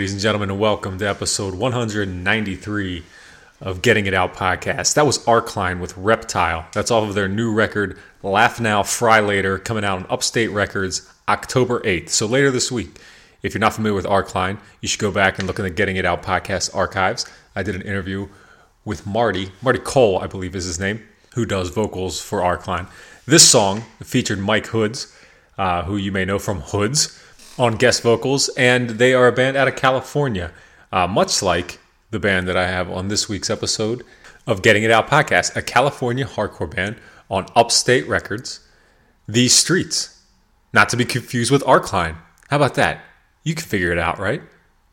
Ladies and gentlemen, and welcome to episode 193 of Getting It Out podcast. That was Arcline with Reptile. That's off of their new record, Laugh Now, Fry Later, coming out on Upstate Records October 8th. So later this week, if you're not familiar with Arcline, you should go back and look in the Getting It Out podcast archives. I did an interview with Marty, Marty Cole, I believe is his name, who does vocals for Arcline. This song featured Mike Hoods, uh, who you may know from Hoods. On guest vocals, and they are a band out of California, uh, much like the band that I have on this week's episode of Getting It Out podcast, a California hardcore band on Upstate Records, These Streets. Not to be confused with Arcline. How about that? You can figure it out, right?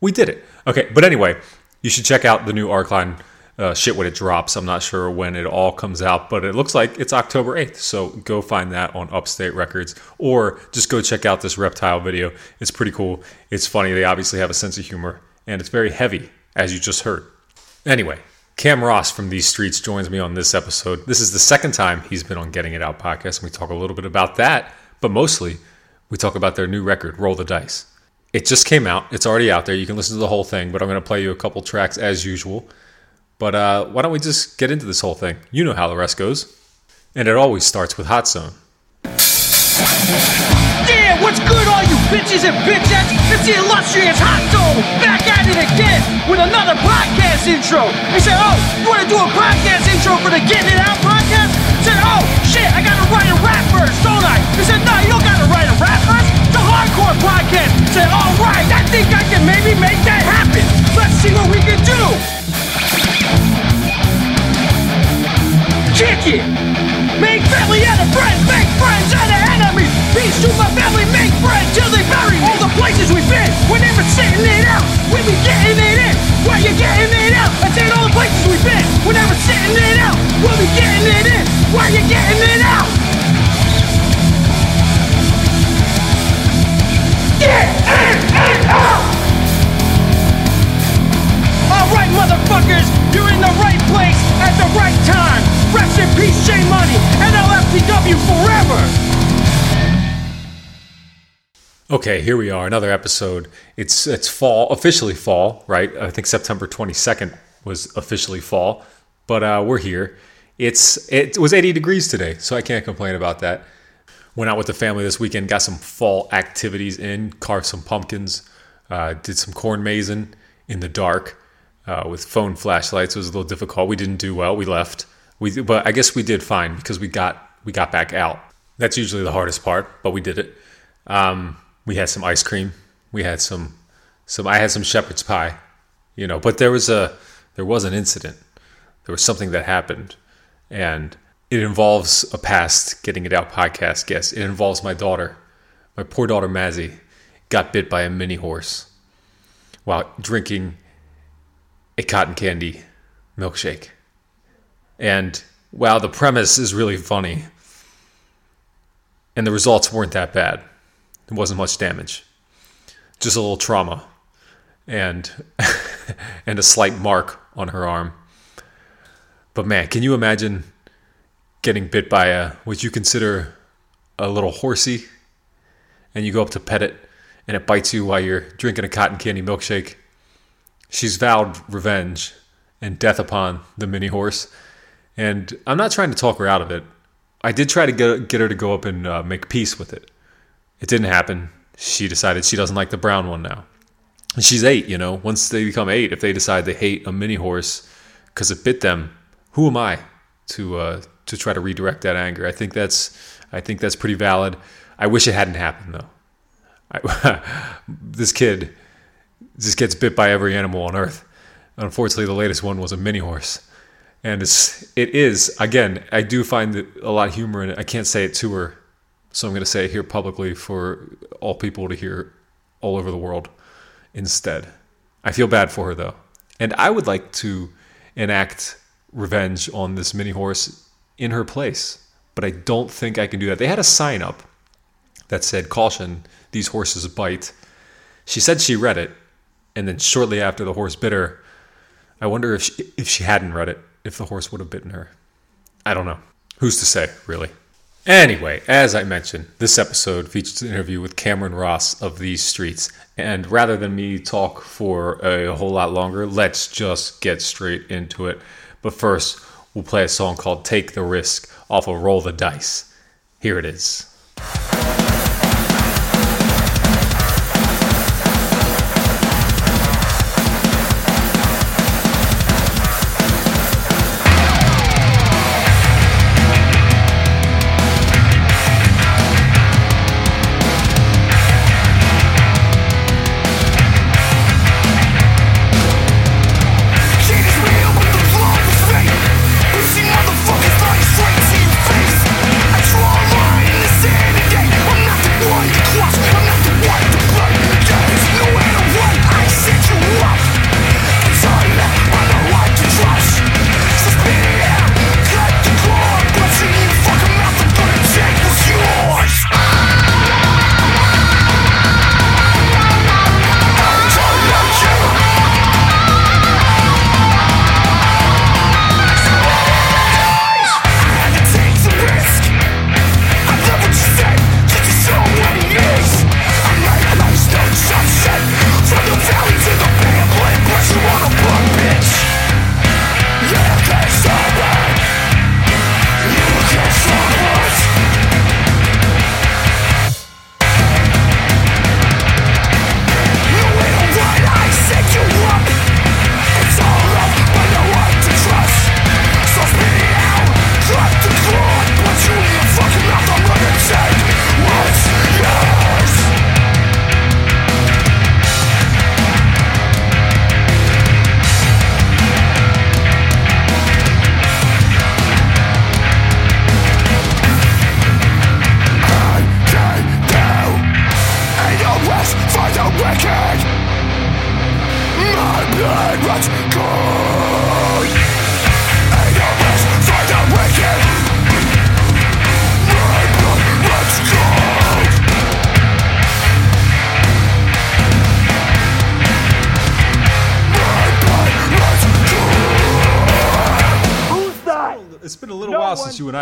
We did it. Okay, but anyway, you should check out the new Arcline uh, shit when it drops. I'm not sure when it all comes out, but it looks like it's October 8th. So go find that on Upstate Records or just go check out this reptile video. It's pretty cool. It's funny. They obviously have a sense of humor and it's very heavy, as you just heard. Anyway, Cam Ross from These Streets joins me on this episode. This is the second time he's been on Getting It Out podcast, and we talk a little bit about that, but mostly we talk about their new record, Roll the Dice. It just came out. It's already out there. You can listen to the whole thing, but I'm going to play you a couple tracks as usual. But uh, why don't we just get into this whole thing? You know how the rest goes. And it always starts with Hot Zone. Yeah, what's good, all you bitches and bitchettes? It's the illustrious Hot Zone back at it again with another podcast intro. They said, oh, you want to do a podcast intro for the Getting It Out podcast? I said, oh, shit, I got to write a rap verse, don't I? They said, no, you don't got to write a rap verse. It's a hardcore podcast. I said, all right, I think I can maybe make that happen. Let's see what we can do. Kick it! Make family out of friends, make friends out of enemies. Peace to my family, make friends till they bury. All the places we've been, we're never sitting it out. We be getting it in, why you getting it out? I said all the places we've been, we're never sitting it out. We'll be getting it in, why you getting it out? Get in and out! Alright, motherfuckers, you're in the right place at the right time. Rest in peace, J Money, and LFTW forever. Okay, here we are, another episode. It's it's fall, officially fall, right? I think September 22nd was officially fall, but uh, we're here. It's it was 80 degrees today, so I can't complain about that. Went out with the family this weekend, got some fall activities in, carved some pumpkins, uh, did some corn mazing in the dark uh, with phone flashlights. It was a little difficult. We didn't do well. We left. We but I guess we did fine because we got we got back out. That's usually the hardest part, but we did it. Um, we had some ice cream. We had some some. I had some shepherd's pie, you know. But there was a there was an incident. There was something that happened, and it involves a past getting it out podcast guest. It involves my daughter, my poor daughter Mazzy, got bit by a mini horse while drinking a cotton candy milkshake. And wow, the premise is really funny. And the results weren't that bad. It wasn't much damage. Just a little trauma and and a slight mark on her arm. But man, can you imagine getting bit by a what you consider a little horsey and you go up to pet it and it bites you while you're drinking a cotton candy milkshake? She's vowed revenge and death upon the mini horse. And I'm not trying to talk her out of it. I did try to get, get her to go up and uh, make peace with it. It didn't happen. She decided she doesn't like the brown one now. And she's eight, you know. Once they become eight, if they decide they hate a mini horse because it bit them, who am I to uh, to try to redirect that anger? I think that's I think that's pretty valid. I wish it hadn't happened though. I, this kid just gets bit by every animal on earth. Unfortunately, the latest one was a mini horse, and it's it is again. I do find a lot of humor in it. I can't say it to her, so I'm going to say it here publicly for all people to hear all over the world. Instead, I feel bad for her though, and I would like to enact revenge on this mini horse in her place, but I don't think I can do that. They had a sign up that said "Caution: These horses bite." She said she read it, and then shortly after the horse bit her, I wonder if she, if she hadn't read it, if the horse would have bitten her. I don't know. Who's to say, really? Anyway, as I mentioned, this episode features an interview with Cameron Ross of These Streets. And rather than me talk for a whole lot longer, let's just get straight into it. But first, we'll play a song called Take the Risk off of Roll the Dice. Here it is.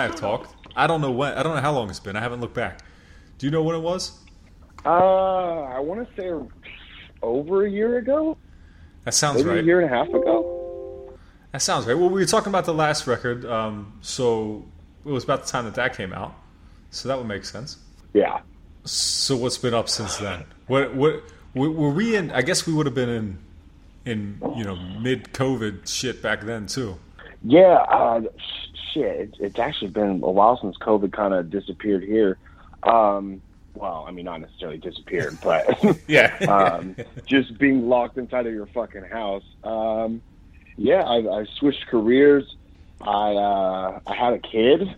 Have talked. I don't know when. I don't know how long it's been. I haven't looked back. Do you know when it was? Uh, I want to say over a year ago, That sounds maybe right. a year and a half ago. That sounds right. Well, we were talking about the last record, um, so it was about the time that that came out. So that would make sense. Yeah. So what's been up since then? What what were we in? I guess we would have been in in you know mid COVID shit back then too. Yeah, uh, shit. It's, it's actually been a while since COVID kind of disappeared here. Um, well, I mean, not necessarily disappeared, but Yeah. um, just being locked inside of your fucking house. Um, yeah, I, I switched careers. I uh, I had a kid.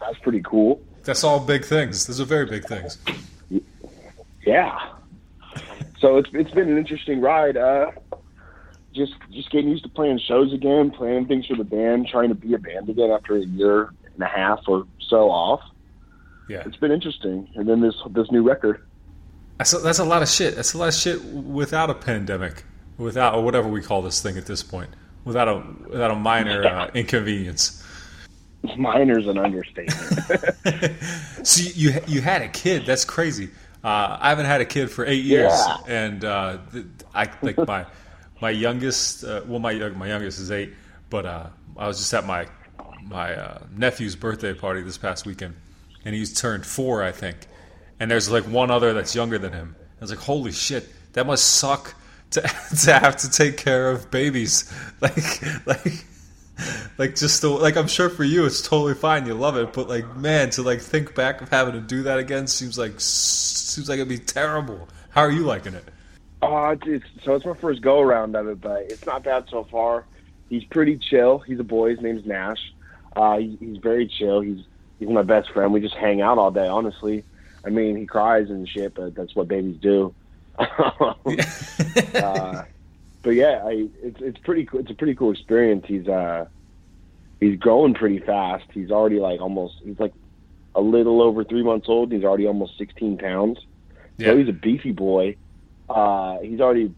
That's pretty cool. That's all big things. Those are very big things. Yeah. So it's it's been an interesting ride. Uh, just just getting used to playing shows again, playing things for the band, trying to be a band again after a year and a half or so off. Yeah. It's been interesting. And then this this new record. That's a, that's a lot of shit. That's a lot of shit without a pandemic, without or whatever we call this thing at this point, without a without a minor uh, inconvenience. Minor's an understatement. So you you- you had a kid. That's crazy. Uh, I haven't had a kid for eight years, Yeah. and uh, I think my my youngest, uh, well, my young- my youngest is eight, but uh, I was just at my my uh, nephew's birthday party this past weekend, and he's turned four, I think, and there's like one other that's younger than him. I was like, holy shit, that must suck to to have to take care of babies, like like like just the, like I'm sure for you it's totally fine you love it but like man to like think back of having to do that again seems like seems like it'd be terrible. How are you liking it uh, it's, it's, so it's my first go around of it, but it's not bad so far. He's pretty chill. He's a boy. His name's Nash. Uh, he, he's very chill. He's he's my best friend. We just hang out all day. Honestly, I mean, he cries and shit, but that's what babies do. uh, but yeah, I, it's it's pretty cool. It's a pretty cool experience. He's uh he's growing pretty fast. He's already like almost he's like a little over three months old. He's already almost sixteen pounds. So he's a beefy boy. Uh, he's already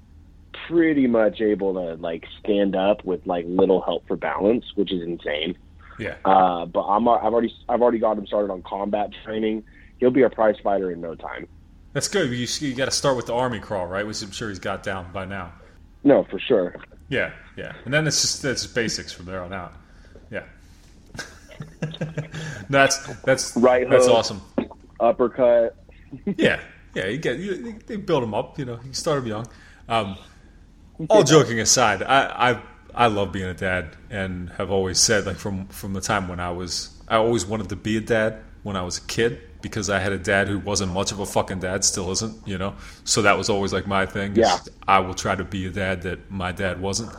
pretty much able to like stand up with like little help for balance, which is insane. yeah Uh, but I'm I've already I've already got him started on combat training. He'll be a prize fighter in no time. that's good you, you got to start with the army crawl right which I'm sure he's got down by now No, for sure. yeah yeah and then it's just that's just basics from there on out yeah that's that's Right that's hook. awesome Uppercut. Yeah, yeah. You get you, they- build them up. You know, you start them young. Um, all joking aside, I, I I love being a dad, and have always said like from from the time when I was, I always wanted to be a dad when I was a kid because I had a dad who wasn't much of a fucking dad, still isn't. You know, so that was always like my thing. Yeah. I will try to be a dad that my dad wasn't.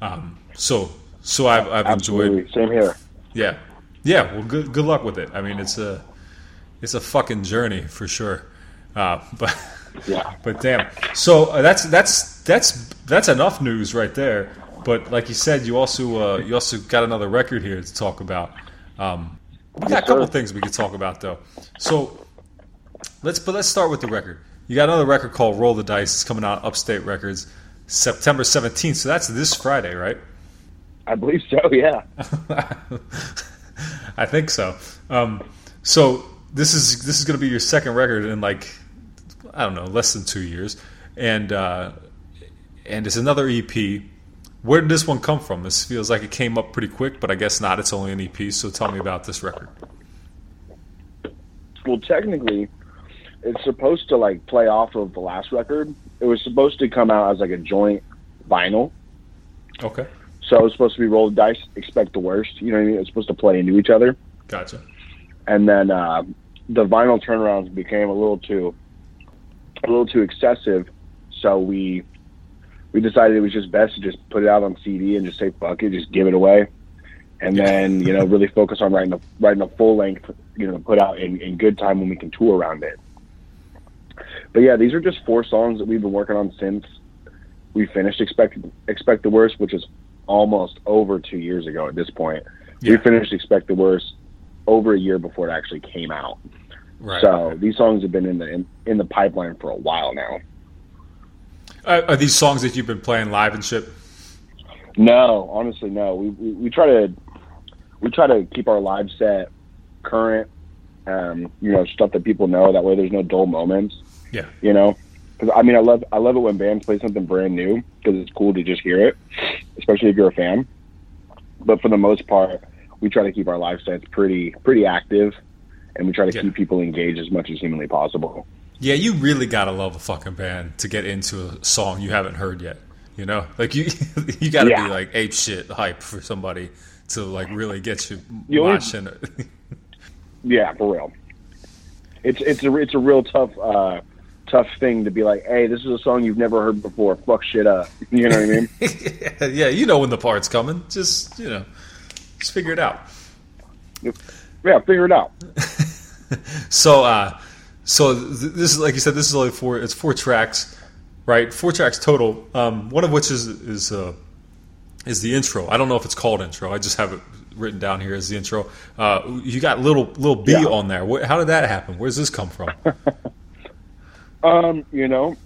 Um, so so I've I've enjoyed. Same here. yeah, yeah. Well, good good luck with it. I mean, it's a it's a fucking journey for sure. Uh, but Yeah. but damn. So uh, that's that's that's that's enough news right there. But like you said, you also uh, you also got another record here to talk about. Um, we got a couple things we could talk about though. So let's but let's start with the record. You got another record called Roll the Dice. It's coming out Upstate Records, September seventeenth. So that's this Friday, right? I believe so. Yeah. I think so. Um, so this is this is going to be your second record in like I don't know less than two years, and uh, and it's another EP. Where did this one come from? This feels like it came up pretty quick, but I guess not. It's only an EP. So tell me about this record. Well, technically, it's supposed to like play off of the last record. It was supposed to come out as like a joint vinyl. Okay, So it was supposed to be roll the dice, expect the worst. You know what I mean? It's supposed to play into each other. gotcha. and then uh, the vinyl turnarounds became a little too a little too excessive so we we decided it was just best to just put it out on CD and just say fuck it just give it away and then you know really focus on writing a writing a full length you know put out in, in good time when we can tour around it but yeah these are just four songs that we've been working on since we finished expect expect the worst, which is almost over two years ago at this point. We finished expect the worst over a year before it actually came out. Right. So these songs have been in the in, in the pipeline for a while now. Are, are these songs that you've been playing live and shit? No, honestly, no. We, we we try to we try to keep our live set current. Um, you know, stuff that people know. That way, there's no dull moments. Yeah. You know, because I mean, I love I love it when bands play something brand new because it's cool to just hear it, especially if you're a fan. But for the most part, we try to keep our live sets pretty pretty active, and we try to Yeah. keep people engaged as much as humanly possible. Yeah, you really gotta love a fucking band to get into a song you haven't heard yet. You know, like you, you gotta Yeah. be like ape shit hype for somebody to like really get you watching it. Yeah, for real. It's it's a it's a real tough uh, tough thing to be like, hey, this is a song you've never heard before. Fuck shit up. You know what I mean? yeah, you know when the part's coming. Just you know, just figure it out. yeah, figure it out. So, uh, so th- this is like you said. This is only four. It's four tracks, right? Four tracks total. Um, one of which is is uh, is the intro. I don't know if it's called intro. I just have it written down here as the intro. Uh, you got little Lil B Yeah. on there. How did that happen? Where's this come from? Um, you know,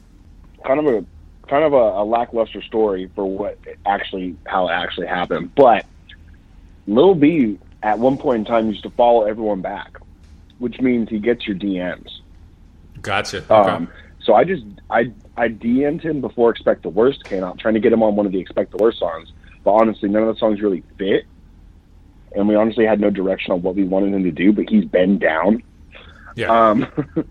kind of a kind of a, a lackluster story for what actually how it actually happened. But Lil B at one point in time used to follow everyone back, which means he gets your DMs. Gotcha. Okay. Um, so I just I I DM'd him before Expect the Worst came out, trying to get him on one of the Expect the Worst songs. But honestly, none of the songs really fit, and we honestly had no direction on what we wanted him to do. But he's been down, yeah. um,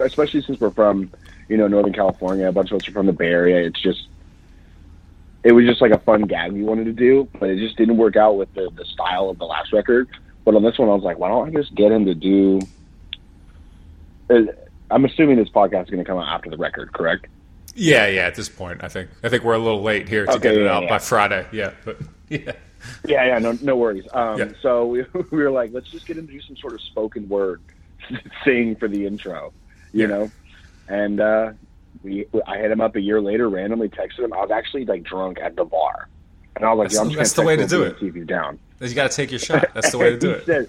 especially since we're from you know Northern California. A bunch of us are from the Bay Area. It's just it was just like a fun gag we wanted to do, but it just didn't work out with the the style of the last record. But on this one, I was like, why don't I just get him to do? I'm assuming this podcast is going to come out after the record, correct? yeah, yeah. At this point, I think I think we're a little late here to Okay, get it yeah, out yeah. by Friday. Yeah, but yeah. Yeah, yeah, no, no worries. Um, Yeah. So we, we were like, let's just get him to do some sort of spoken word sing for the intro, you know. And uh, we, I hit him up a year later, randomly texted him. I was actually like drunk at the bar, and I was like, That's- "Yo, I'm just that's the way to do it. Keep you down. You got to take your shot. That's the way to do it. Said,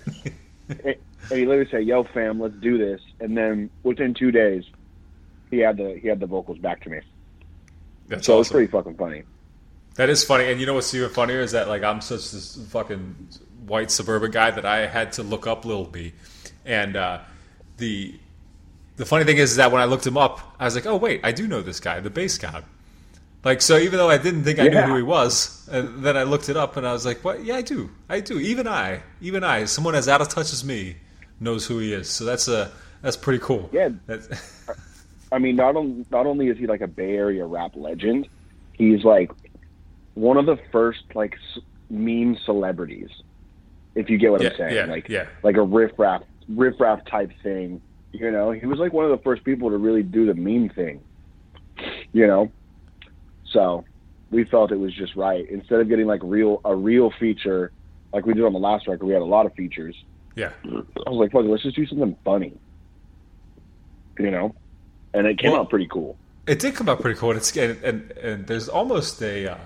and he literally said, "Yo, fam, let's do this." And then within two days, he had the he had the vocals back to me. That's So it was pretty fucking funny. That is funny, and you know what's even funnier is that like I'm such this fucking white suburban guy that I had to look up Lil B, and uh, the the funny thing is that when I looked him up, I was like, oh wait, I do know this guy, the Based God. Like so, even though I didn't think I Yeah. knew who he was, and then I looked it up and I was like, what? Yeah, I do, I do. Even I, even I, someone as out of touch as me, knows who he is. So that's a that's pretty cool. Yeah. That's, I mean, not on, not only is he like a Bay Area rap legend, he's like one of the first like s- meme celebrities. If you get what Yeah, I'm saying, yeah, like yeah. like a riff raff riff raff type thing. You know, he was like one of the first people to really do the meme thing. You know, so we felt it was just right instead of getting like real a real feature like we did on the last record. We had a lot of features. yeah. I was like, fuck, let's just do something funny. You know, and it came Well- out pretty cool. It did come out pretty cool, and it's and and, and there's almost a, uh,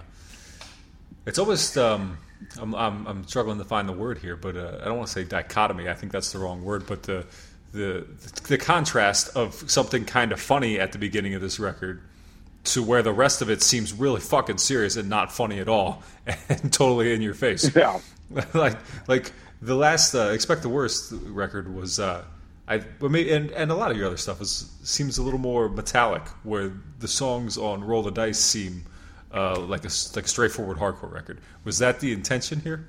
it's almost um, I'm, I'm I'm struggling to find the word here, but uh, I don't want to say dichotomy. I think that's the wrong word, but the the the contrast of something kind of funny at the beginning of this record to where the rest of it seems really fucking serious and not funny at all, and totally in your face. Yeah. like like the last uh, expect the worst record was uh I but maybe, and and a lot of your other stuff is seems a little more metallic where the songs on Roll the Dice seem uh, like a like a straightforward hardcore record. Was that the intention here?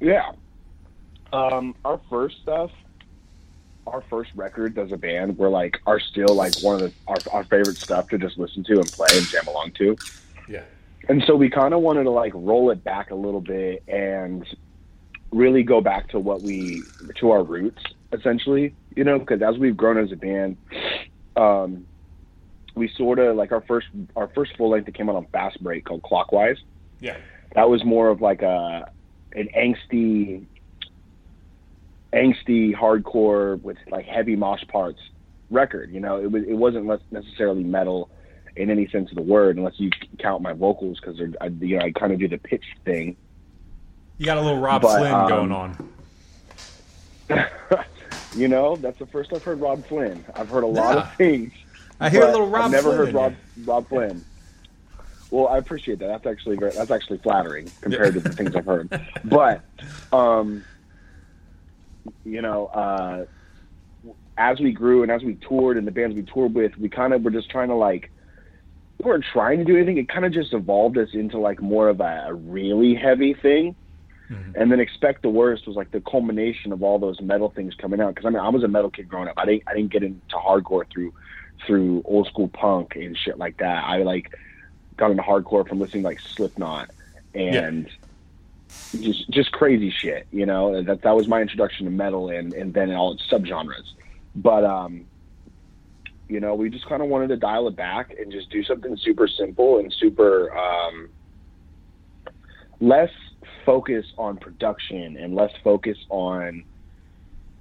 Yeah. Um, our first stuff, our first records as a band were like are still like one of the our, our favorite stuff to just listen to and play and jam along to. Yeah. And so we kind of wanted to like roll it back a little bit and really go back to what we to our roots essentially, you know, because as we've grown as a band, um, we sort of like our first our first full length that came out on Fast Break called Clockwise. Yeah. That was more of like a an angsty angsty hardcore with like heavy mosh parts record. You know, it was it wasn't necessarily metal, in any sense of the word, unless you count my vocals because I, you know I kind of do the pitch thing. You got a little Rob But, Flynn um, going on. You know, that's the first I've heard Robb Flynn. I've heard a lot Yeah. of things. I hear a little Rob I've never Flynn heard Rob. Robb Flynn. Well, I appreciate that. That's actually very, that's actually flattering compared to the things I've heard. But, um, you know, uh, as we grew and as we toured and the bands we toured with, we kind of were just trying to like we weren't trying to do anything. It kind of just evolved us into like more of a, really heavy thing. And then expect the worst was like the culmination of all those metal things coming out. Because I mean, I was a metal kid growing up. I didn't I didn't get into hardcore through through old school punk and shit like that. I like got into hardcore from listening to, like Slipknot and just just crazy shit. You know that that was my introduction to metal and and then all its subgenres. But um, you know, we just kind of wanted to dial it back and just do something super simple and super um, less focus on production and less focus on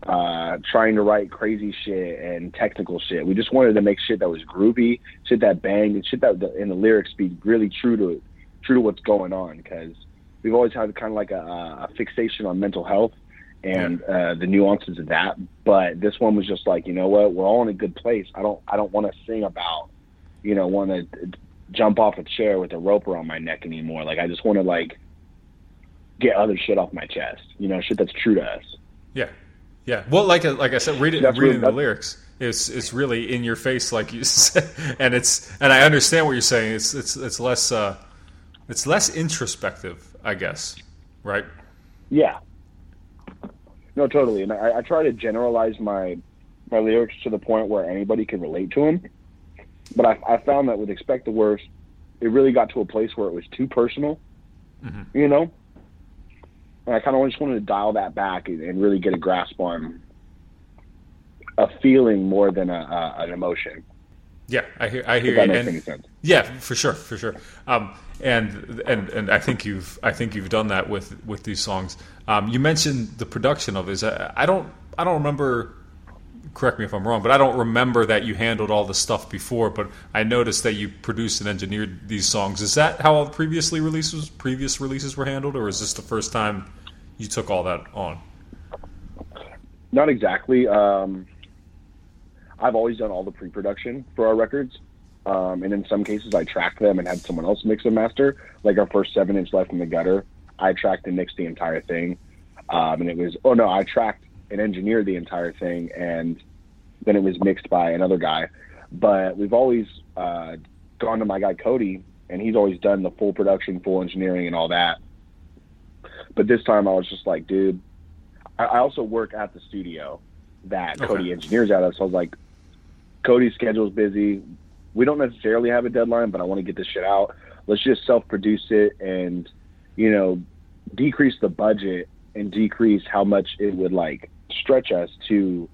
uh, trying to write crazy shit and technical shit. We just wanted to make shit that was groovy, shit that banged, and shit that in the lyrics be really true to true to what's going on. Because we've always had kind of like a, a fixation on mental health and uh, the nuances of that. But this one was just like, you know what, we're all in a good place. I don't I don't want to sing about, you know, want to jump off a chair with a rope around my neck anymore. Like I just want to like get other shit off my chest. You know, shit that's true to us. Yeah, yeah. Well, like like I said, reading That's reading the lyrics is is really in your face, like you said, and it's and I understand what you're saying. It's it's it's less uh, it's less introspective, I guess, right? Yeah. No, totally. And I, I try to generalize my my lyrics to the point where anybody can relate to them. But I, I found that with Expect the Worst, it really got to a place where it was too personal. Mm-hmm. You know? And I kind of just wanted to dial that back and, and really get a grasp on a feeling more than a, a, an emotion. Yeah, I hear I hear you. And-. Yeah, for sure, for sure. Um, and and and I think you've I think you've done that with with these songs. Um, you mentioned the production of this. I, I don't I don't remember. Correct me if I'm wrong, but I don't remember that you handled all the stuff before. But I noticed that you produced and engineered these songs. Is that how all the previously releases previous releases were handled, or is this the first time you took all that on? Not exactly. Um, I've always done all the pre-production for our records, um, and in some cases, I tracked them and had someone else mix and master. Like our first seven-inch left in the gutter, I tracked and mixed the entire thing, um, and it was oh no, I tracked and engineered the entire thing, and then it was mixed by another guy. But we've always uh, gone to my guy Cody, and he's always done the full production, full engineering, and all that. But this time, I was just like, dude, I, I also work at the studio that Okay. Cody engineers out of. So I was like, Cody's schedule is busy. We don't necessarily have a deadline, but I want to get this shit out. Let's just self produce it and, you know, decrease the budget and decrease how much it would like stretch us to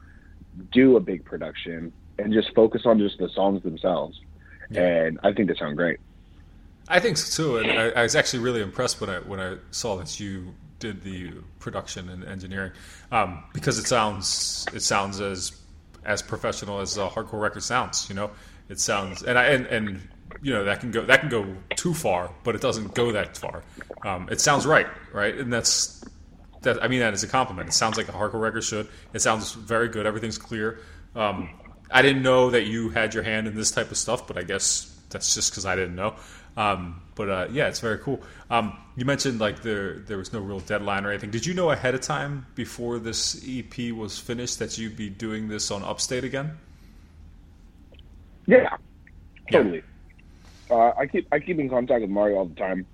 do a big production and just focus on just the songs themselves. And I think they sound great. I think so too, and I, I was actually really impressed when I when I saw that you did the production and engineering um, because it sounds it sounds as as professional as a hardcore record sounds. You know, it sounds and I and, and you know that can go that can go too far, but it doesn't go that far. Um, it sounds right, right, and that's that. I mean that as a compliment. It sounds like a hardcore record should. It sounds very good. Everything's clear. Um, I didn't know that you had your hand in this type of stuff, but I guess that's just because I didn't know. Um, but uh, yeah, it's very cool. Um, you mentioned like there there was no real deadline or anything. Did you know ahead of time before this EP was finished that you'd be doing this on Upstate again? Yeah, totally. Uh, I keep I keep in contact with Mario all the time,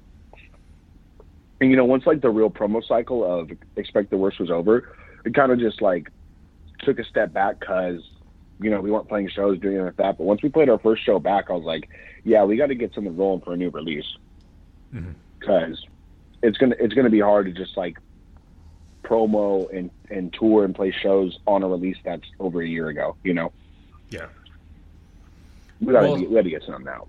and you know, once like the real promo cycle of Expect the Worst was over, it kind of just like took a step back because you know we weren't playing shows doing anything like that. But once we played our first show back, I was like, yeah, we got to get something rolling for a new release mm-hmm. because it's gonna it's gonna be hard to just like promo and and tour and play shows on a release that's over a year ago. You know, Yeah. we got to Well- we got to get something out.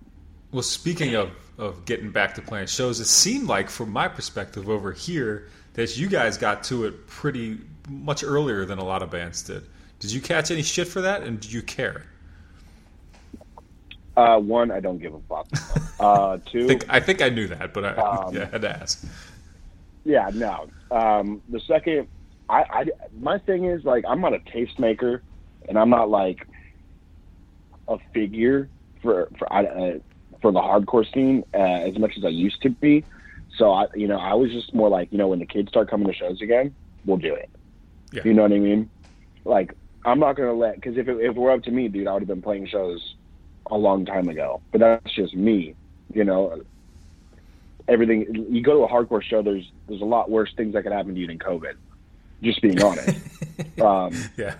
Well, speaking of, of getting back to playing shows, it seemed like, from my perspective over here, that you guys got to it pretty much earlier than a lot of bands did. Did you catch any shit for that, and did you care? Uh, one, I don't give a fuck. Uh, two, I think I think I knew that, but I, Um, yeah, I had to ask. Yeah, no. Um, the second, I, I, my thing is like I'm not a tastemaker, and I'm not like a figure for for I- uh, for the hardcore scene uh, as much as I used to be. So I, you know, I was just more like, you know, when the kids start coming to shows again, we'll do it. Yeah. You know what I mean? Like I'm not gonna let because if it, if it were up to me, dude, I would have been playing shows a long time ago. But that's just me. You know, everything. You go to a hardcore show. There's there's a lot worse things that could happen to you than COVID. Just being honest. um, Yeah,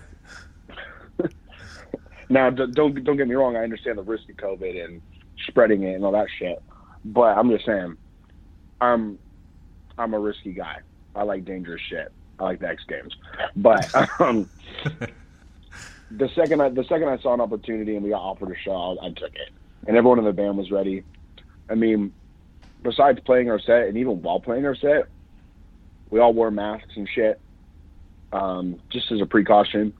now, don't don't get me wrong. I understand the risk of COVID and spreading it and all that shit. But I'm just saying, I'm I'm a risky guy. I like dangerous shit. I like the X Games. But um, the second I the second I saw an opportunity and we got offered a show, I, I took it. And everyone in the band was ready. I mean, besides playing our set, and even while playing our set, we all wore masks and shit, um, just as a precaution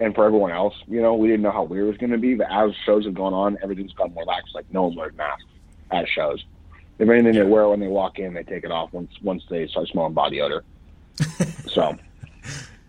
and for everyone else, you know, we didn't know how weird it was going to be. But as shows have gone on, everything's gotten more lax. Like no one wears masks at shows. If anything, they wear it when they walk in. They take it off once once they start smelling body odor. so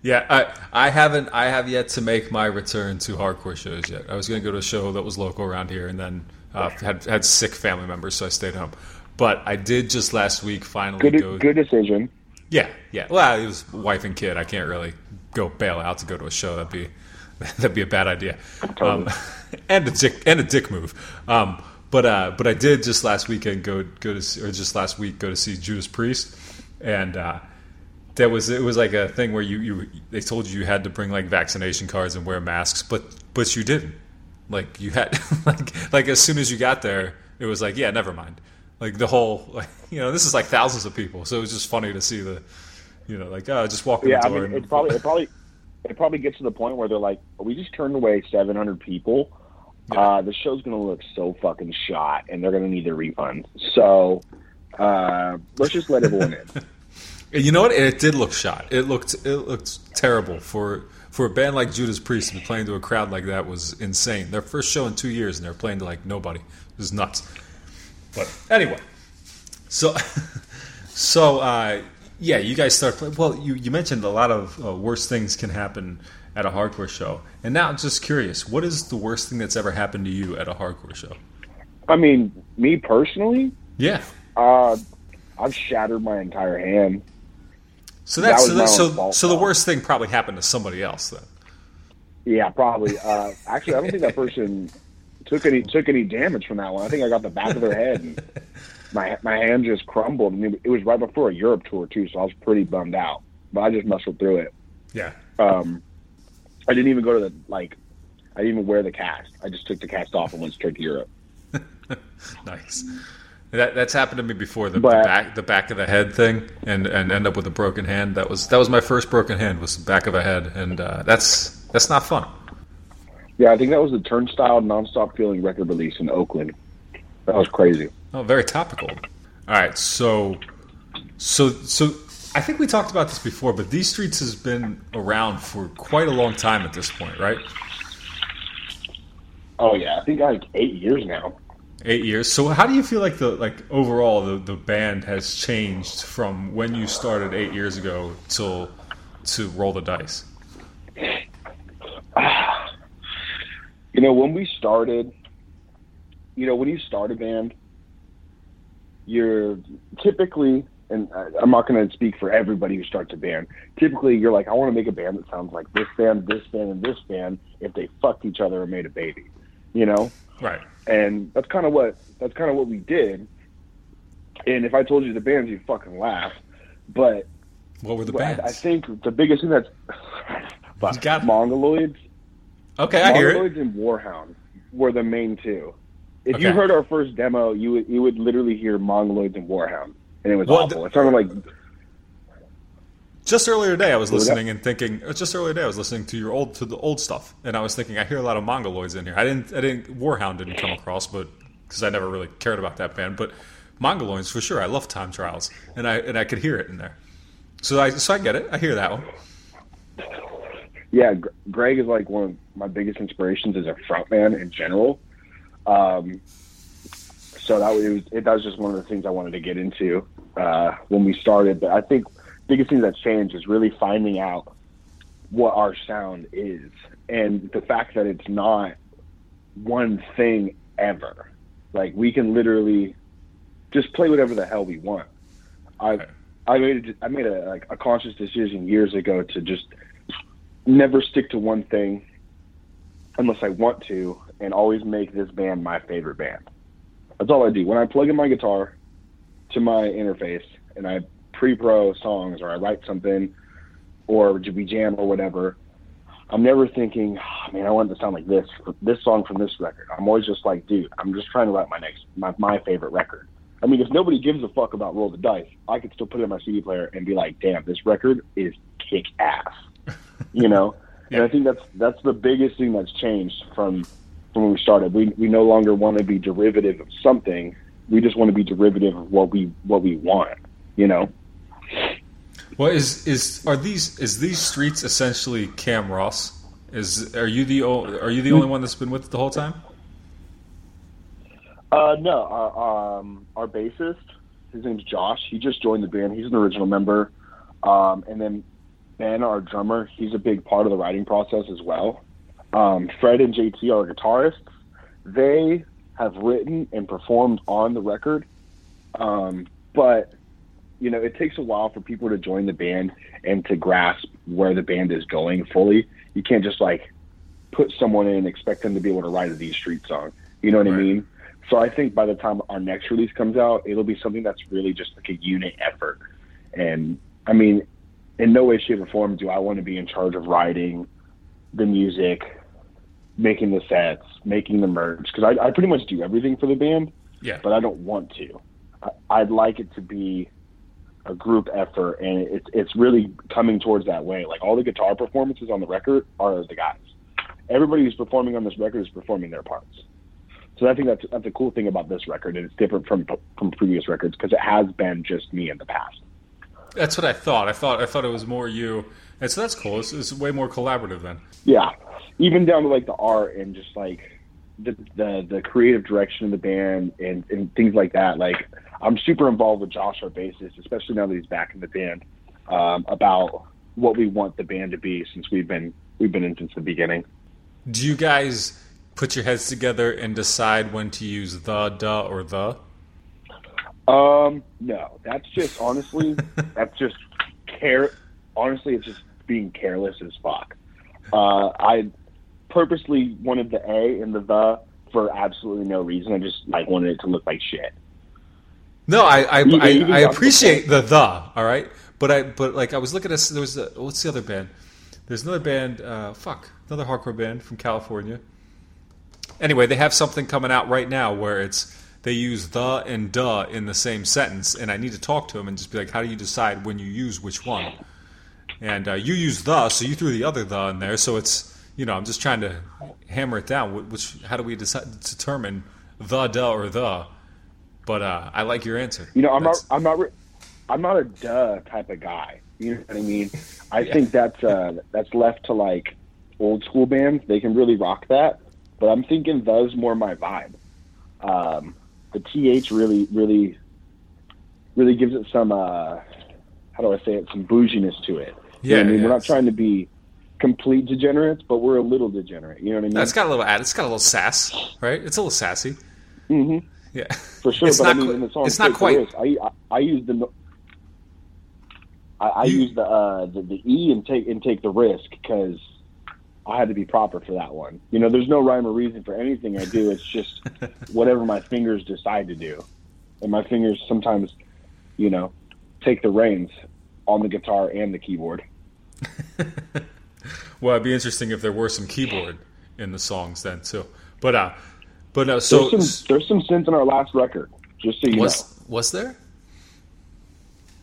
yeah. I I haven't I have yet to make my return to hardcore shows yet. I was going to go to a show that was local around here, and then uh, had had sick family members, so I stayed home. But I did just last week finally good go. good decision. Yeah, yeah. Well, it was wife and kid. I can't really go bail out to go to a show. That'd be that'd be a bad idea. Um, and a dick and a dick move. Um, but uh, but I did just last weekend go go to or just last week go to see Judas Priest, and uh, there was it was like a thing where you, you they told you you had to bring like vaccination cards and wear masks, but but you didn't. Like you had like like as soon as you got there, it was like yeah, never mind. Like the whole like you know this is like thousands of people, so it was just funny to see the you know like oh just walk in Yeah, the I mean, and- it's probably it probably it probably gets to the point where they're like, we just turned away 700 people. Uh, the show's gonna look so fucking shot, and they're gonna need their refunds. So uh, let's just let everyone in. You know what? It did look shot. It looked it looked terrible for for a band like Judas Priest to be playing to a crowd like that was insane. Their first show in two years, and they're playing to like nobody. It was nuts. But anyway, so so uh, yeah, you guys start playing. Well, you you mentioned a lot of uh, worse things can happen at a hardcore show, and now I'm just curious, what is the worst thing that's ever happened to you at a hardcore show? I mean, me personally, Yeah. uh, I've shattered my entire hand. So that's was so, that, so, fault, so the worst thing probably happened to somebody else then. Yeah, probably. Uh, actually, I don't think that person took any took any damage from that one. I think I got the back of their head. And my my hand just crumbled, and it, it was right before a Europe tour too, so I was pretty bummed out. But I just muscled through it. Yeah. Um, I didn't even go to the like. I didn't even wear the cast. I just took the cast off and went straight to Europe. Nice. That that's happened to me before. The, the back the back of the head thing, and and end up with a broken hand. That was that was my first broken hand. Was the back of a head, and uh, that's that's not fun. Yeah, I think that was the Turnstile Nonstop Feeling record release in Oakland. That was crazy. Oh, very topical. All right, so so so I think we talked about this before, but these streets has been around for quite a long time at this point, right? Oh yeah, I think like eight years now. Eight years. So how do you feel like the like overall the, the band has changed from when you started eight years ago till to roll the dice? You know, when we started, you know, when you start a band, you're typically, and I'm not going to speak for everybody who starts a band. Typically, you're like, I want to make a band that sounds like this band, this band, and this band if they fucked each other and made a baby, you know. Right. And that's kind of what that's kind of what we did. And if I told you the bands, you'd fucking laugh. But What were the but I, bands? I think the biggest thing that's got. Mongoloids okay, I hear it. Mongoloids and Warhound were the main two. If you heard our first demo, you would you would literally hear Mongoloids and Warhound, and it was Well, awful. It sounded like Just earlier today, I was listening and thinking. uh, Just earlier today, I was listening to your old to the old stuff, and I was thinking, I hear a lot of Mongoloids in here. I didn't, I didn't. Warhound didn't come across, but because I never really cared about that band, but Mongoloids for sure. I love Time Trials, and I and I could hear it in there. So I so I get it. I hear that one. yeah. Greg is like one of my biggest inspirations as a frontman in general. Um, so that was, was it, that was just one of the things I wanted to get into uh, when we started. But I think biggest thing that's changed is really finding out what our sound is, and the fact that it's not one thing ever. Like we can literally just play whatever the hell we want. I I made a, I made a like a conscious decision years ago to just never stick to one thing unless I want to, and always make this band my favorite band. That's all I do. When I plug in my guitar to my interface and I pre-pro songs or I write something or we jam or whatever, I'm never thinking, oh, man, I want it to sound like this, this song from this record. I'm always just like, dude, I'm just trying to write my next, my, my favorite record. I mean, if nobody gives a fuck about Roll the Dice, I could still put it in my CD player and be like, damn, this record is kick ass, you know? And I think that's that's the biggest thing that's changed from from when we started. We we no longer want to be derivative of something. We just want to be derivative of what we what we want, you know? Well, is is are these is these streets essentially Cam Ross? Is are you the are you the only one that's been with it the whole time? Uh, no, our, um, our bassist, his name's Josh. He just joined the band. He's an original member. Um, and then Ben, our drummer, he's a big part of the writing process as well. Um, Fred and JT are guitarists. They have written and performed on the record. Um, but, you know, it takes a while for people to join the band and to grasp where the band is going fully. You can't just like put someone in and expect them to be able to write a D Street song. You know what I mean? So I think by the time our next release comes out, it'll be something that's really just like a unit effort. And I mean, in no way, shape, or form do I want to be in charge of writing the music, making the sets, making the merch, because I, I pretty much do everything for the band, Yeah. but I don't want to. I, I'd like it to be a group effort, and it's it's really coming towards that way. Like all the guitar performances on the record are the guys. Everybody who's performing on this record is performing their parts. So I think that's that's a cool thing about this record, and it's different from from previous records because it has been just me in the past. That's what I thought. I thought I thought it was more you, and so that's cool. It's, it's way more collaborative then. Yeah, even down to like the art and just like the the, the creative direction of the band and, and things like that. Like I'm super involved with Josh, our bassist, especially now that he's back in the band, um, about what we want the band to be since we've been we've been in since the beginning. Do you guys put your heads together and decide when to use the, duh, or the? Um, no, that's just honestly, that's just care. Honestly, it's just being careless as fuck. Uh, I purposely wanted the A and the the for absolutely no reason. I just like wanted it to look like shit. No, I I, I, I appreciate the the. All right, but I but like I was looking at there was a, what's the other band? There's another band. Uh, fuck, another hardcore band from California. Anyway, they have something coming out right now where it's they use the and duh in the same sentence, and I need to talk to them and just be like, how do you decide when you use which one? And uh, you use the, so you threw the other the in there, so it's you know I'm just trying to hammer it down. Which how do we decide determine the duh or the? But uh, I like your answer. You know, I'm That's- not, I'm not, re- I'm not a duh type of guy. You know what I mean? I think that's uh, that's left to like old school bands. They can really rock that, but I'm thinking those more my vibe. Um, the th really, really, really gives it some. Uh, how do I say it? Some bouginess to it. You know Yeah, I mean, yeah. we're not trying to be complete degenerates, but we're a little degenerate. You know what I mean? It's got a little ad. It's got a little sass, right? It's a little sassy. Mhm. Yeah, For sure, It's but not I mean, in the song it's not quite- I, I I use the I, I You- use the, uh, the the E and take and take the risk because I had to be proper for that one. You know, there's no rhyme or reason for anything I do. It's just whatever my fingers decide to do, and my fingers sometimes, you know, take the reins on the guitar and the keyboard. Well, it'd be interesting if there were some keyboard in the songs then too. But uh, but uh, so There's some there's some synth in our last record. Just so you know, was was there?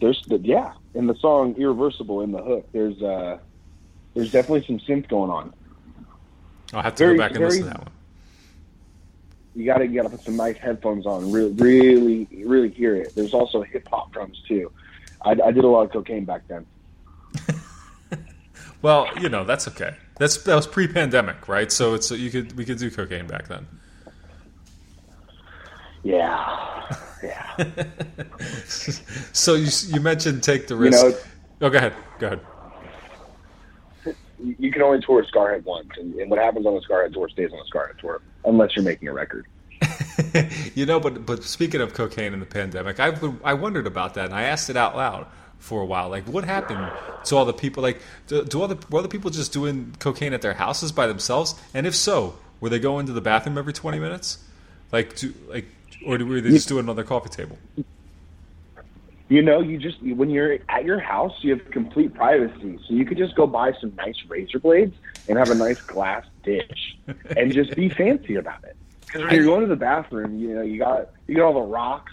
there's the, yeah in the song "Irreversible" in the hook. There's uh there's definitely some synth going on. I'll have to Very- go back and very- listen to that one. you gotta you gotta put some nice headphones on and really really really hear it. There's also hip hop drums too. I, I did a lot of cocaine back then. Well, you know that's okay. That's that was pre-pandemic, right? So it's you could we could do cocaine back then. Yeah, yeah. So you you mentioned take the you risk. know, oh, go ahead. Go ahead. you can only tour Skarhead once, and, and what happens on the Skarhead tour stays on the Skarhead tour, unless you're making a record. you know, but but speaking of cocaine in the pandemic, I I wondered about that, and I asked it out loud for a while. Like, what happened to all the people? Like, do, do all the were the people just doing cocaine at their houses by themselves? And if so, were they going to the bathroom every twenty minutes? Like, do, like, or do we just doing it on their coffee table? You know, you just when you're at your house, you have complete privacy, so you could just go buy some nice razor blades and have a nice glass dish, and just be fancy about it. Because when you're going to the bathroom, you know, you got you got all the rocks,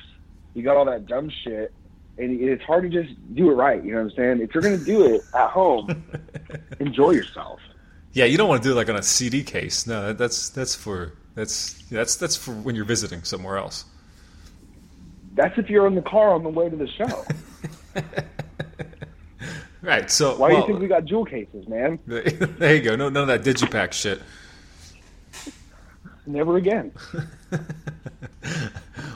you got all that dumb shit, and it's hard to just do it right. You know what I'm saying? If you're gonna do it at home, enjoy yourself. Yeah, you don't want to do it like on a CD case. No, that's that's for that's that's that's for when you're visiting somewhere else. That's if you're in the car on the way to the show. Right. So Why do you think we got jewel cases, man? there you go. No, none of that digipack shit. Never again.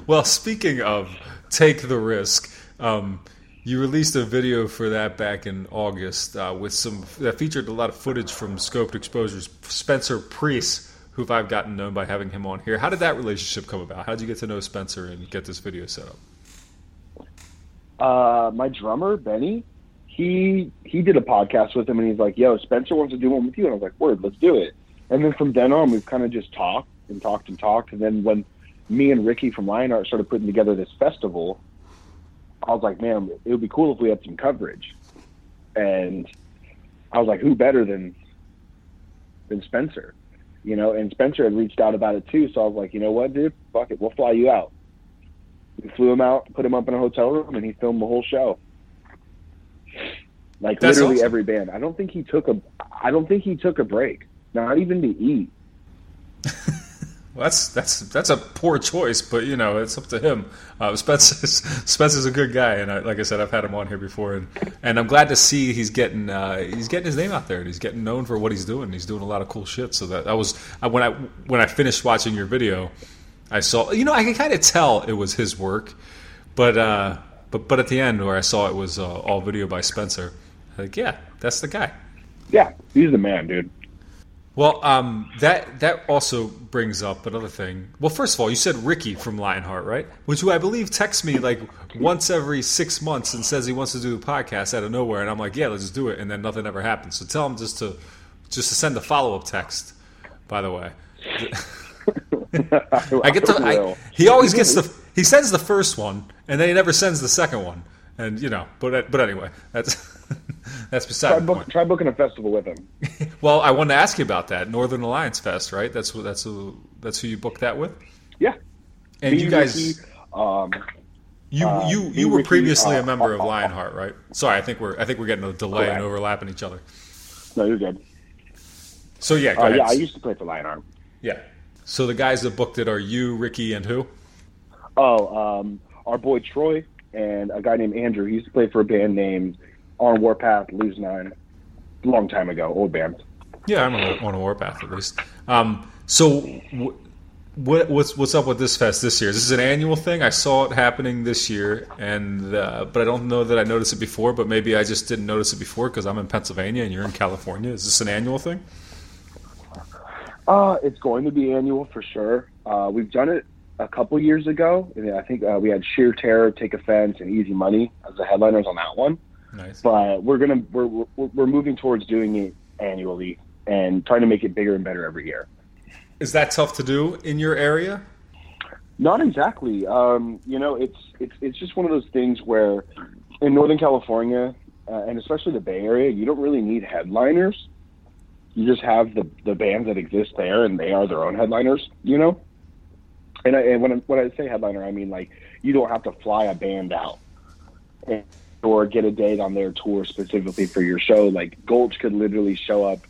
Well, speaking of take the risk, um, you released a video for that back in August uh, with some that featured a lot of footage from Scoped Exposures. Spencer Priest, who I've gotten known by having him on here. How did that relationship come about? How did you get to know Spencer and get this video set up? uh, my drummer Benny, he he did a podcast with him, and he's like, "Yo, Spencer wants to do one with you," and I was like, "Word, let's do it." And then from then on, we've kind of just talked and talked and talked, and then when me and Ricky from Lionheart started putting together this festival, I was like, "Man, it would be cool if we had some coverage," and I was like, "Who better than than Spencer?" You know, and Spencer had reached out about it too, so I was like, "You know what, dude? Fuck it, we'll fly you out." We flew him out, put him up in a hotel room, and he filmed the whole show. Like That's literally awesome. every band. I don't think he took a. I don't think he took a break. Not even to eat. That's that's that's a poor choice, but you know it's up to him. Uh, Spencer's a good guy, and I, like I said, I've had him on here before, and, and I'm glad to see he's getting uh, he's getting his name out there, and he's getting known for what he's doing. He's doing a lot of cool shit. So that that was I, when I when I finished watching your video, I saw you know I can kind of tell it was his work, but uh, but but at the end where I saw it was uh, all video by Spencer, like yeah, that's the guy. Yeah, he's the man, dude. Well, um, that that also brings up another thing. Well, first of all, you said Ricky from Lionheart, right? Which who I believe texts me like once every six months and says he wants to do a podcast out of nowhere, and I'm like, yeah, let's just do it, and then nothing ever happens. So tell him just to just to send a follow up text. By the way, I get the I, he always gets the he sends the first one, and then he never sends the second one, and you know. But but anyway, that's that's beside try, book, point. try booking a festival with him. Well, I wanted to ask you about that Northern Alliance Fest, right? That's who that's who that's who you booked that with. Yeah, And you guys, Ricky, um, you uh, you you were Ricky, previously uh, a member of uh, uh, Lionheart, right? Sorry, I think we're I think we're getting a delay and overlapping each other. no, you're good. So yeah, Uh, yeah, I used to play for Lionheart. yeah. So the guys that booked it are you, Ricky, and who? Oh, um, our boy Troy and a guy named Andrew. He used to play for a band named On Warpath, Lose Nine, a long time ago, old band. Yeah, I'm on a, on a warpath at least. Um, so wh- what what's what's up with this fest this year? Is this an annual thing? I saw it happening this year, and uh, but I don't know that I noticed it before. But maybe I just didn't notice it before because I'm in Pennsylvania and you're in California. Is this an annual thing? Uh, it's going to be annual for sure. Uh, we've done it a couple years ago. And I think uh, we had Sheer Terror, Take Offense, and Easy Money as the headliners on that one. Nice. But we're gonna we're we're, we're moving towards doing it annually and trying to make it bigger and better every year. Is that tough to do in your area? Not exactly. Um, you know, it's it's it's just one of those things where in Northern California uh, and especially the Bay Area, you don't really need headliners. You just have the the bands that exist there, and they are their own headliners. You know. And, I, and when I, when I say headliner, I mean like you don't have to fly a band out and, or get a date on their tour specifically for your show. Like Gulch could literally show up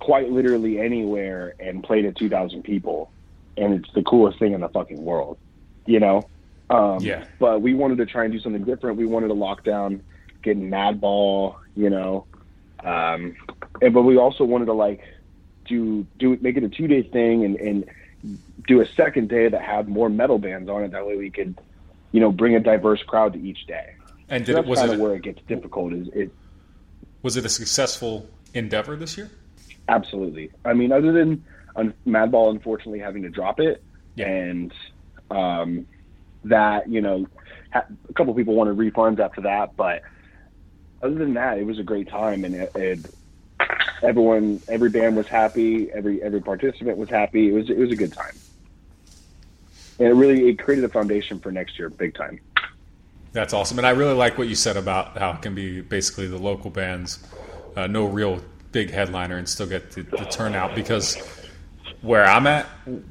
quite literally anywhere and play to 2,000 people, and it's the coolest thing in the fucking world, you know. Um, Yeah. But we wanted to try and do something different. We wanted to lock down, getting Madball, you know, um, and but we also wanted to like do do make it a two day thing and and do a second day that had more metal bands on it. That way we could, you know, bring a diverse crowd to each day. And So did it that's was kind it of where it gets difficult. Is it was it a successful endeavor this year? absolutely? I mean, other than um, Madball unfortunately having to drop it, Yeah. and um, that you know, ha- a couple people wanted refunds after that, but other than that, it was a great time, and it, it everyone, every band was happy, every every participant was happy. It was it was a good time, and it really it created a foundation for next year, big time. That's awesome, and I really like what you said about how it can be basically the local bands, uh, no real big headliner, and still get the, the turnout. Because where I'm at,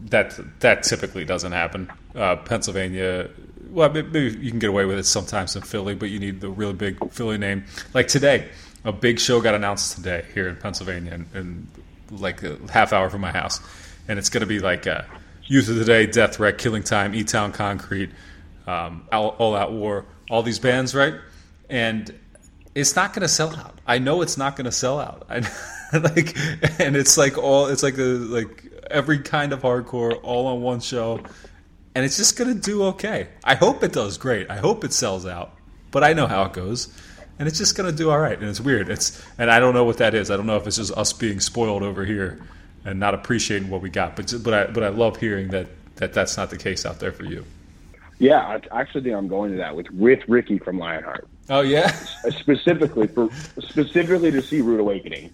that that typically doesn't happen. Uh, Pennsylvania, well, maybe you can get away with it sometimes in Philly, but you need the really big Philly name. Like today, a big show got announced today here in Pennsylvania, and, and like a half hour from my house, and it's going to be like uh, Youth of Today, Death Wreck, Killing Time, E Town Concrete um, all, all Out War, all these bands, right? And it's not going to sell out. I know it's not going to sell out. I, like, and it's like all it's like a like every kind of hardcore all on one show, and it's just going to do okay. I hope it does great. I hope it sells out, but I know how it goes. And it's just gonna do all right, and it's weird. It's and I don't know what that is. I don't know if it's just us being spoiled over here and not appreciating what we got. But but I but I love hearing that that that's not the case out there for you. Yeah, I actually think I'm going to that with with Ricky from Lionheart, Oh yeah. uh, specifically for specifically to see Rude Awakening.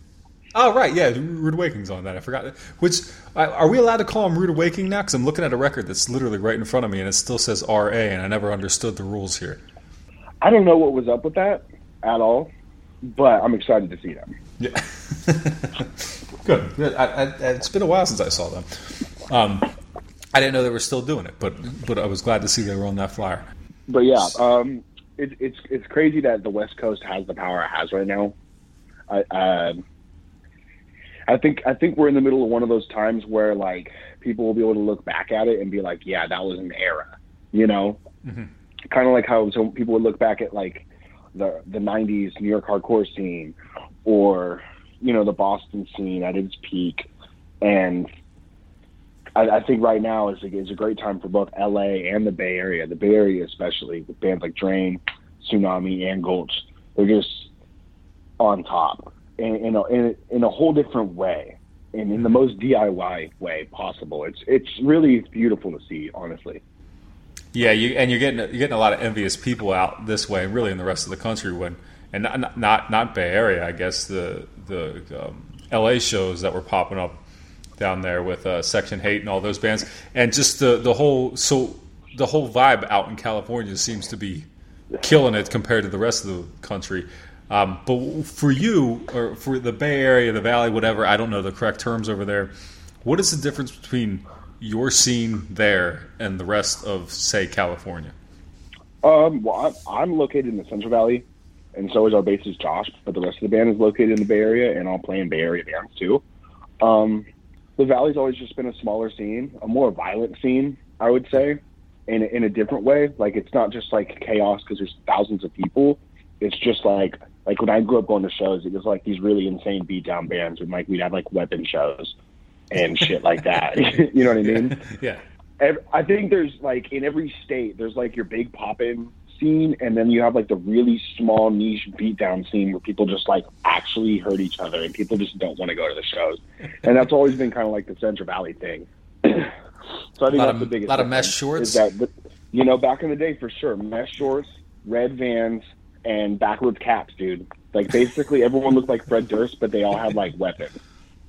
Oh right, yeah. Rude Awakening's on that. I forgot. Which I- are we allowed to call him Rude Awakening now? Because I'm looking at a record that's literally right in front of me, and it still says R A, and I never understood the rules here. I don't know what was up with that at all, but I'm excited to see them. Yeah. Good. Good. I, I, it's been a while since I saw them. Um, I didn't know they were still doing it, but but I was glad to see they were on that flyer. But yeah, um, it, it's it's crazy that the West Coast has the power it has right now. I um I think I think we're in the middle of one of those times where like people will be able to look back at it and be like, yeah, that was an era, you know, kind of like how some people would look back at like the the '90s New York hardcore scene or you know the Boston scene at its peak, and I, I think right now is a, is a great time for both LA and the Bay Area. The Bay Area, especially with bands like Drain, Sunami, and Gulch, they're just on top in, in, a, in, in a whole different way, and in the most DIY way possible. It's it's really beautiful to see, honestly. Yeah, you and you're getting you're getting a lot of envious people out this way, really in the rest of the country. When and not not not Bay Area, I guess the the um, L.A. shows that were popping up down there with uh, Section H8 and all those bands, and just the the whole so the whole vibe out in California seems to be killing it compared to the rest of the country. Um, but for you or for the Bay Area, the Valley, whatever, I don't know the correct terms over there. What is the difference between your scene there and the rest of, say, California? Um, well, I'm, located in the Central Valley, and so is our bassist Josh. But the rest of the band is located in the Bay Area, and I'll play in Bay Area bands too. Um, the Valley's always just been a smaller scene, a more violent scene, I would say, in a, in a different way. Like it's not just like chaos because there's thousands of people. It's just like like when I grew up going to shows, it was like these really insane beatdown bands, and like we'd have like weapon shows and shit like that. you know what I mean? Yeah. ev- I think there's like in every state, there's like your big pop-in scene, and then you have like the really small niche beatdown scene where people just like actually hurt each other, and people just don't want to go to the shows, and that's always been kind of like the Central Valley thing. so I think that's of- the biggest. A lot of mesh shorts? Is that you know back in the day for sure, mesh shorts, red vans, and backwards caps, dude. Like basically everyone looked like Fred Durst, but they all had like weapons.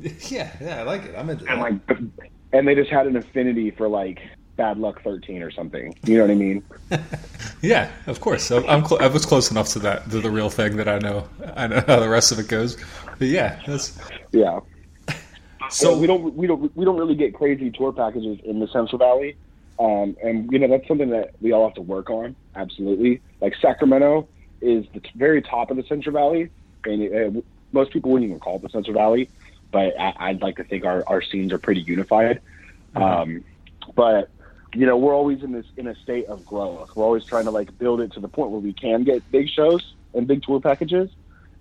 Yeah, yeah, I like it. I'm into and like and they just had an affinity for like bad luck 13 or something you know what i mean Yeah, of course. I'm, I'm cl- I was close enough to that to the real thing that I know. I know how the rest of it goes. But yeah, that's yeah so. so we don't we don't we don't really get crazy tour packages in the central valley um, and you know that's something that we all have to work on absolutely like sacramento is the t- very top of the central valley and uh, most people wouldn't even call it the central valley but I, i'd like to think our, our scenes are pretty unified um, but you know we're always in this in a state of growth we're always trying to like build it to the point where we can get big shows and big tour packages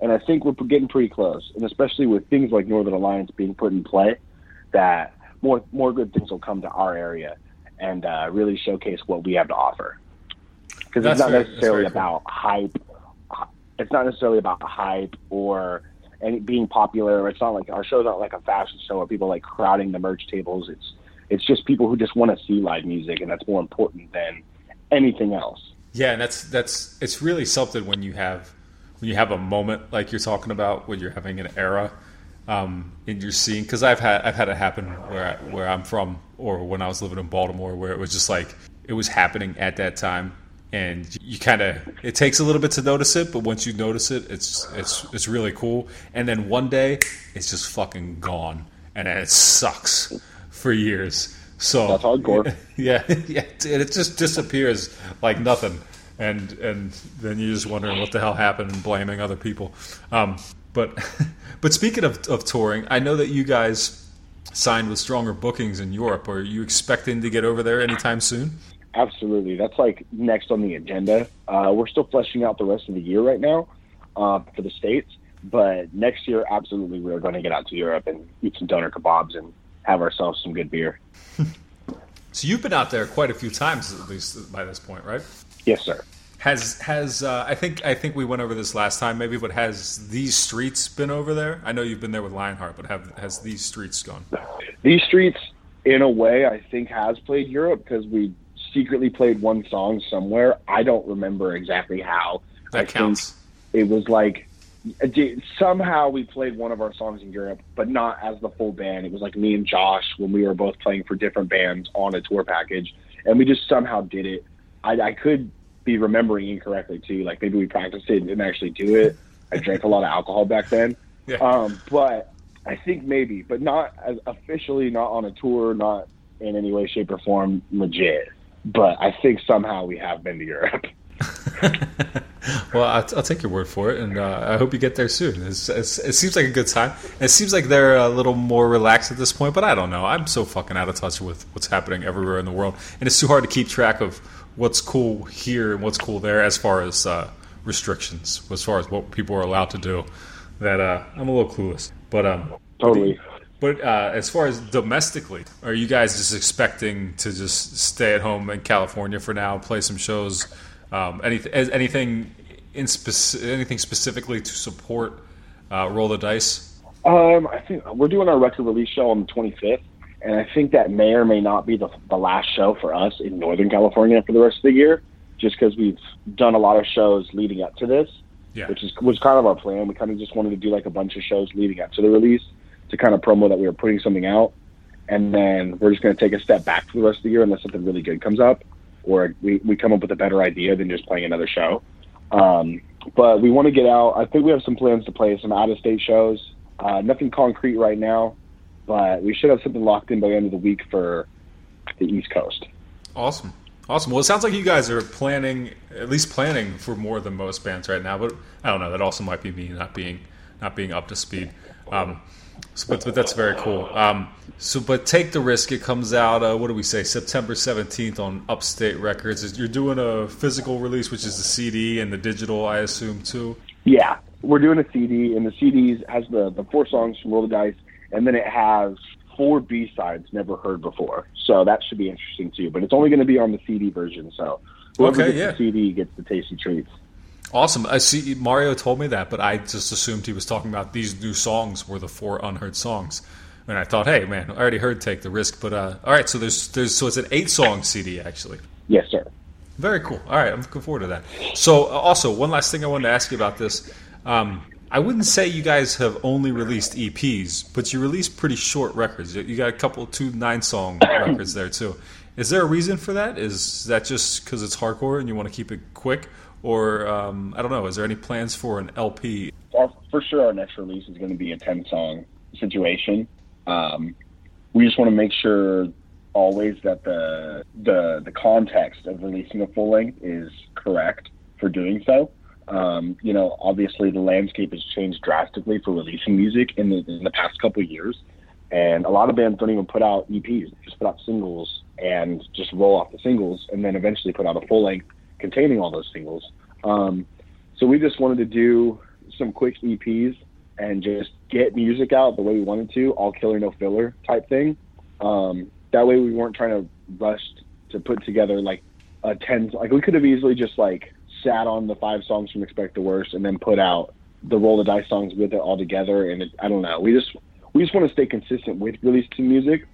and i think we're getting pretty close and especially with things like northern alliance being put in play that more more good things will come to our area and uh, really showcase what we have to offer. Because it's not very- necessarily cool. about hype. It's not necessarily about hype or any being popular. It's not like our show's not like a fashion show where people are, like crowding the merch tables. It's it's just people who just want to see live music, and that's more important than anything else. Yeah, and that's that's it's really something when you have when you have a moment like you're talking about when you're having an era um, in your scene. Because I've had I've had it happen where I, where I'm from or when I was living in Baltimore where it was just like it was happening at that time, and you kind of it takes a little bit to notice it, but once you notice it, it's it's it's really cool. And then one day it's just fucking gone, and it sucks for years. So That's hardcore. yeah, yeah, it just disappears like nothing, and and then you're just wondering what the hell happened and blaming other people. Um, but but speaking of, of touring, I know that you guys signed with stronger bookings in Europe. Are you expecting to get over there anytime soon? Absolutely. That's like next on the agenda. Uh, we're still fleshing out the rest of the year right now uh, for the States. But next year, absolutely, we're going to get out to Europe and eat some doner kebabs and have ourselves some good beer. So you've been out there quite a few times, at least by this point, right? Yes, sir. Has has uh, I think I think we went over this last time, maybe, but has these streets been over there? I know you've been there with Lionheart, but have has these streets gone? These streets, in a way, I think has played Europe because we secretly played one song somewhere. I don't remember exactly how. I That counts. Think it was like somehow we played one of our songs in Europe, but not as the full band. It was like me and Josh when we were both playing for different bands on a tour package, and we just somehow did it. I, I could be remembering incorrectly too. Like maybe we practiced it and didn't actually do it. I drank a lot of alcohol back then. Yeah. Um, but I think maybe, but not as officially, not on a tour, not in any way, shape, or form legit. But I think somehow we have been to Europe. well, I'll, I'll take your word for it, and uh, I hope you get there soon. It's, it's, it seems like a good time. It seems like they're a little more relaxed at this point, but I don't know. I'm so fucking out of touch with what's happening everywhere in the world, and it's too hard to keep track of what's cool here and what's cool there as far as uh, restrictions, as far as what people are allowed to do. That uh, I'm a little clueless, but um, Totally. But uh, as far as domestically, are you guys just expecting to just stay at home in California for now, play some shows? Um, anything, anything in speci- anything specifically to support uh, Roll the Dice? Um, I think we're doing our record release show on the 25th, and I think that may or may not be the, the last show for us in Northern California for the rest of the year, just because we've done a lot of shows leading up to this, Yeah, which is was kind of our plan. We kind of just wanted to do like a bunch of shows leading up to the release to kind of promo that we were putting something out, and then we're just going to take a step back for the rest of the year unless something really good comes up, or we we come up with a better idea than just playing another show. Um, but we want to get out. I think we have some plans to play some out of state shows. Uh, nothing concrete right now, but we should have something locked in by the end of the week for the East Coast. awesome, awesome. Well, it sounds like you guys are planning, at least planning for more than most bands right now. But I don't know. That also might be me not being not being up to speed. Um, so, but, but that's very cool. Um, so, but take the risk. It comes out. Uh, what do we say? September seventeenth on Upstate Records. You're doing a physical release, which is the CD and the digital, I assume too. Yeah, we're doing a CD, and the CD has the the four songs from Roll the Dice, and then it has four B sides never heard before. So that should be interesting too. But it's only going to be on the CD version, so whoever Okay, gets yeah. the CD gets the tasty treats. Awesome. I see. Mario told me that, but I just assumed he was talking about these new songs were the four unheard songs. And I thought, hey, man, I already heard "Take the Risk," but uh, all right. So there's there's so it's an eight song CD actually. Yes, sir. Very cool. All right, I'm looking forward to that. So, uh, also, one last thing I wanted to ask you about this. Um, I wouldn't say you guys have only released EPs, but you released pretty short records. You got a couple, two nine song records there too. Is there a reason for that? Is that just because it's hardcore and you want to keep it quick, or um, I don't know? Is there any plans for an LP? our, for sure our next release is going to be a 10 song situation. Um, we just want to make sure always that the, the, the context of releasing a full length is correct for doing so. Um, you know, obviously the landscape has changed drastically for releasing music in the, in the past couple years. And a lot of bands don't even put out EPs, they just put out singles and just roll off the singles and then eventually put out a full length containing all those singles. Um, so we just wanted to do some quick EPs and just get music out the way we wanted to, all killer no filler type thing. Um, that way, we weren't trying to rush to put together like a ten. Like we could have easily just like sat on the five songs from Expect the Worst and then put out the Roll the Dice songs with it all together. And it, I don't know. We just we just want to stay consistent with releasing music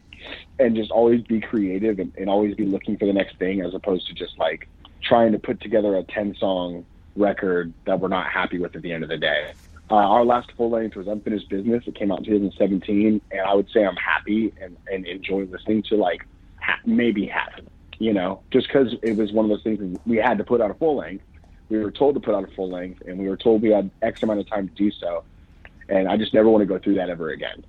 and just always be creative and, and always be looking for the next thing as opposed to just like trying to put together a 10 song record that we're not happy with at the end of the day. Uh, our last full length was Unfinished Business. It came out in 2017, and I would say I'm happy and, and enjoy listening to like ha- maybe half of it, you know, just because it was one of those things we had to put out a full length. We were told to put out a full length, and we were told we had X amount of time to do so. And I just never want to go through that ever again.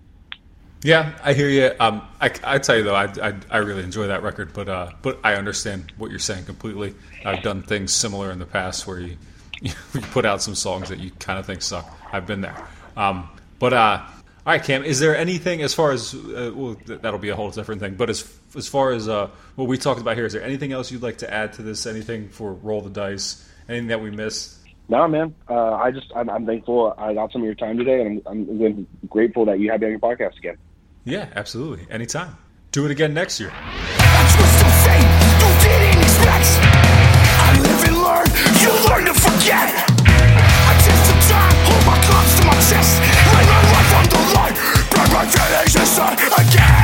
Yeah, I hear you. Um, I, I tell you though, I, I, I really enjoy that record, but uh, but I understand what you're saying completely. I've done things similar in the past where you you put out some songs that you kind of think suck. I've been there. Um, but uh, all right, Cam, is there anything as far as uh, well, that'll be a whole different thing. But as as far as uh, what we talked about here, is there anything else you'd like to add to this? Anything for roll the dice? Anything that we missed? No, man. Uh, I just I'm, I'm, thankful I got some of your time today, and I'm, I'm grateful that you had me on your podcast again. Yeah, absolutely. Anytime. Do it again next year. I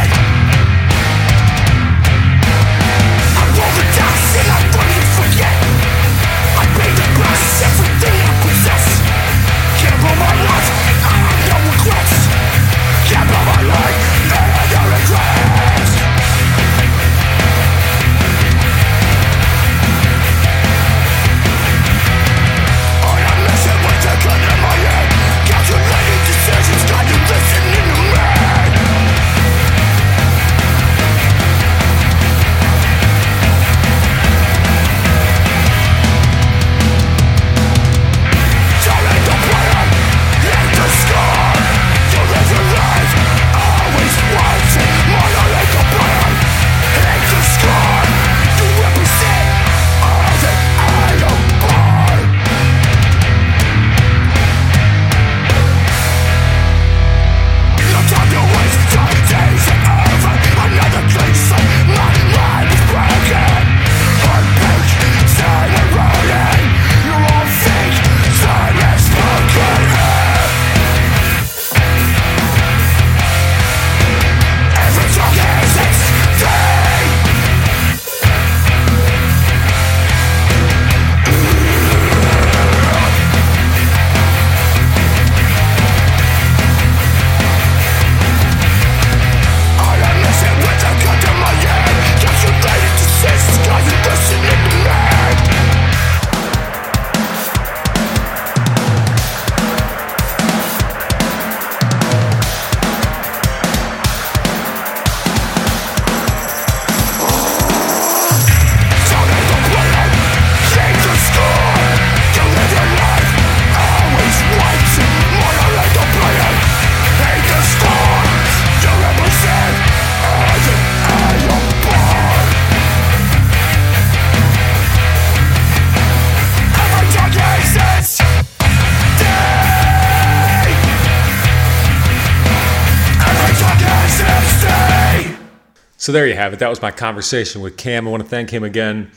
So there you have it. That was my conversation with Cam. I want to thank him again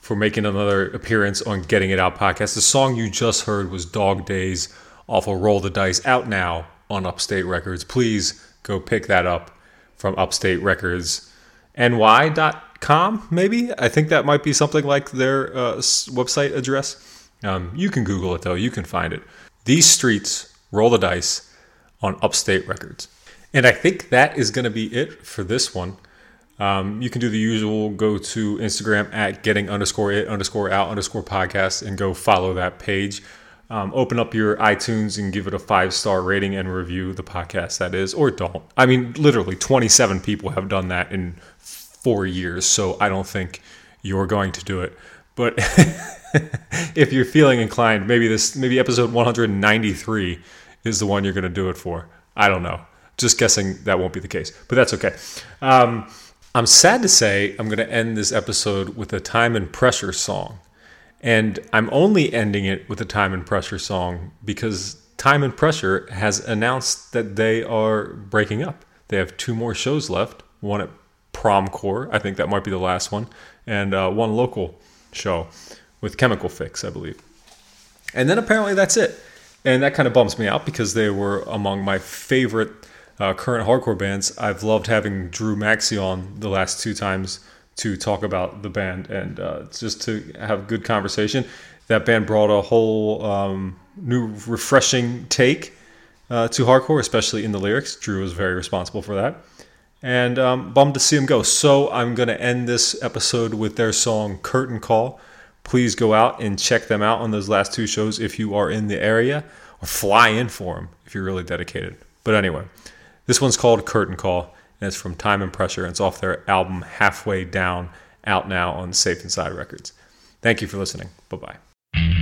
for making another appearance on Getting It Out podcast. The song you just heard was Dog Days off of Roll the Dice, out now on Upstate Records. Please go pick that up from Upstate Records. NY.com, maybe? I think that might be something like their uh, website address. Um, you can Google it though, you can find it. These Streets Roll the Dice on Upstate Records. And I think that is going to be it for this one. Um, you can do the usual go to Instagram at getting underscore it underscore out underscore podcast and go follow that page. Um, open up your iTunes and give it a five star rating and review the podcast, that is, or don't. I mean, literally, 27 people have done that in four years, so I don't think you're going to do it. But if you're feeling inclined, maybe this, maybe episode 193 is the one you're going to do it for. I don't know. Just guessing that won't be the case, but that's okay. Um, I'm sad to say I'm going to end this episode with a Time and Pressure song. And I'm only ending it with a Time and Pressure song because Time and Pressure has announced that they are breaking up. They have two more shows left one at Promcore. I think that might be the last one, and uh, one local show with Chemical Fix, I believe. And then apparently that's it. And that kind of bums me out because they were among my favorite uh, current hardcore bands. I've loved having Drew Maxey on the last two times to talk about the band and uh, just to have good conversation. That band brought a whole um, new, refreshing take uh, to hardcore, especially in the lyrics. Drew was very responsible for that. And um, bummed to see him go. So I'm going to end this episode with their song Curtain Call. Please go out and check them out on those last two shows if you are in the area, or fly in for them if you're really dedicated. But anyway, this one's called Curtain Call, and it's from Time and Pressure, and it's off their album Halfway Down, out now on Safe Inside Records. Thank you for listening. Bye bye.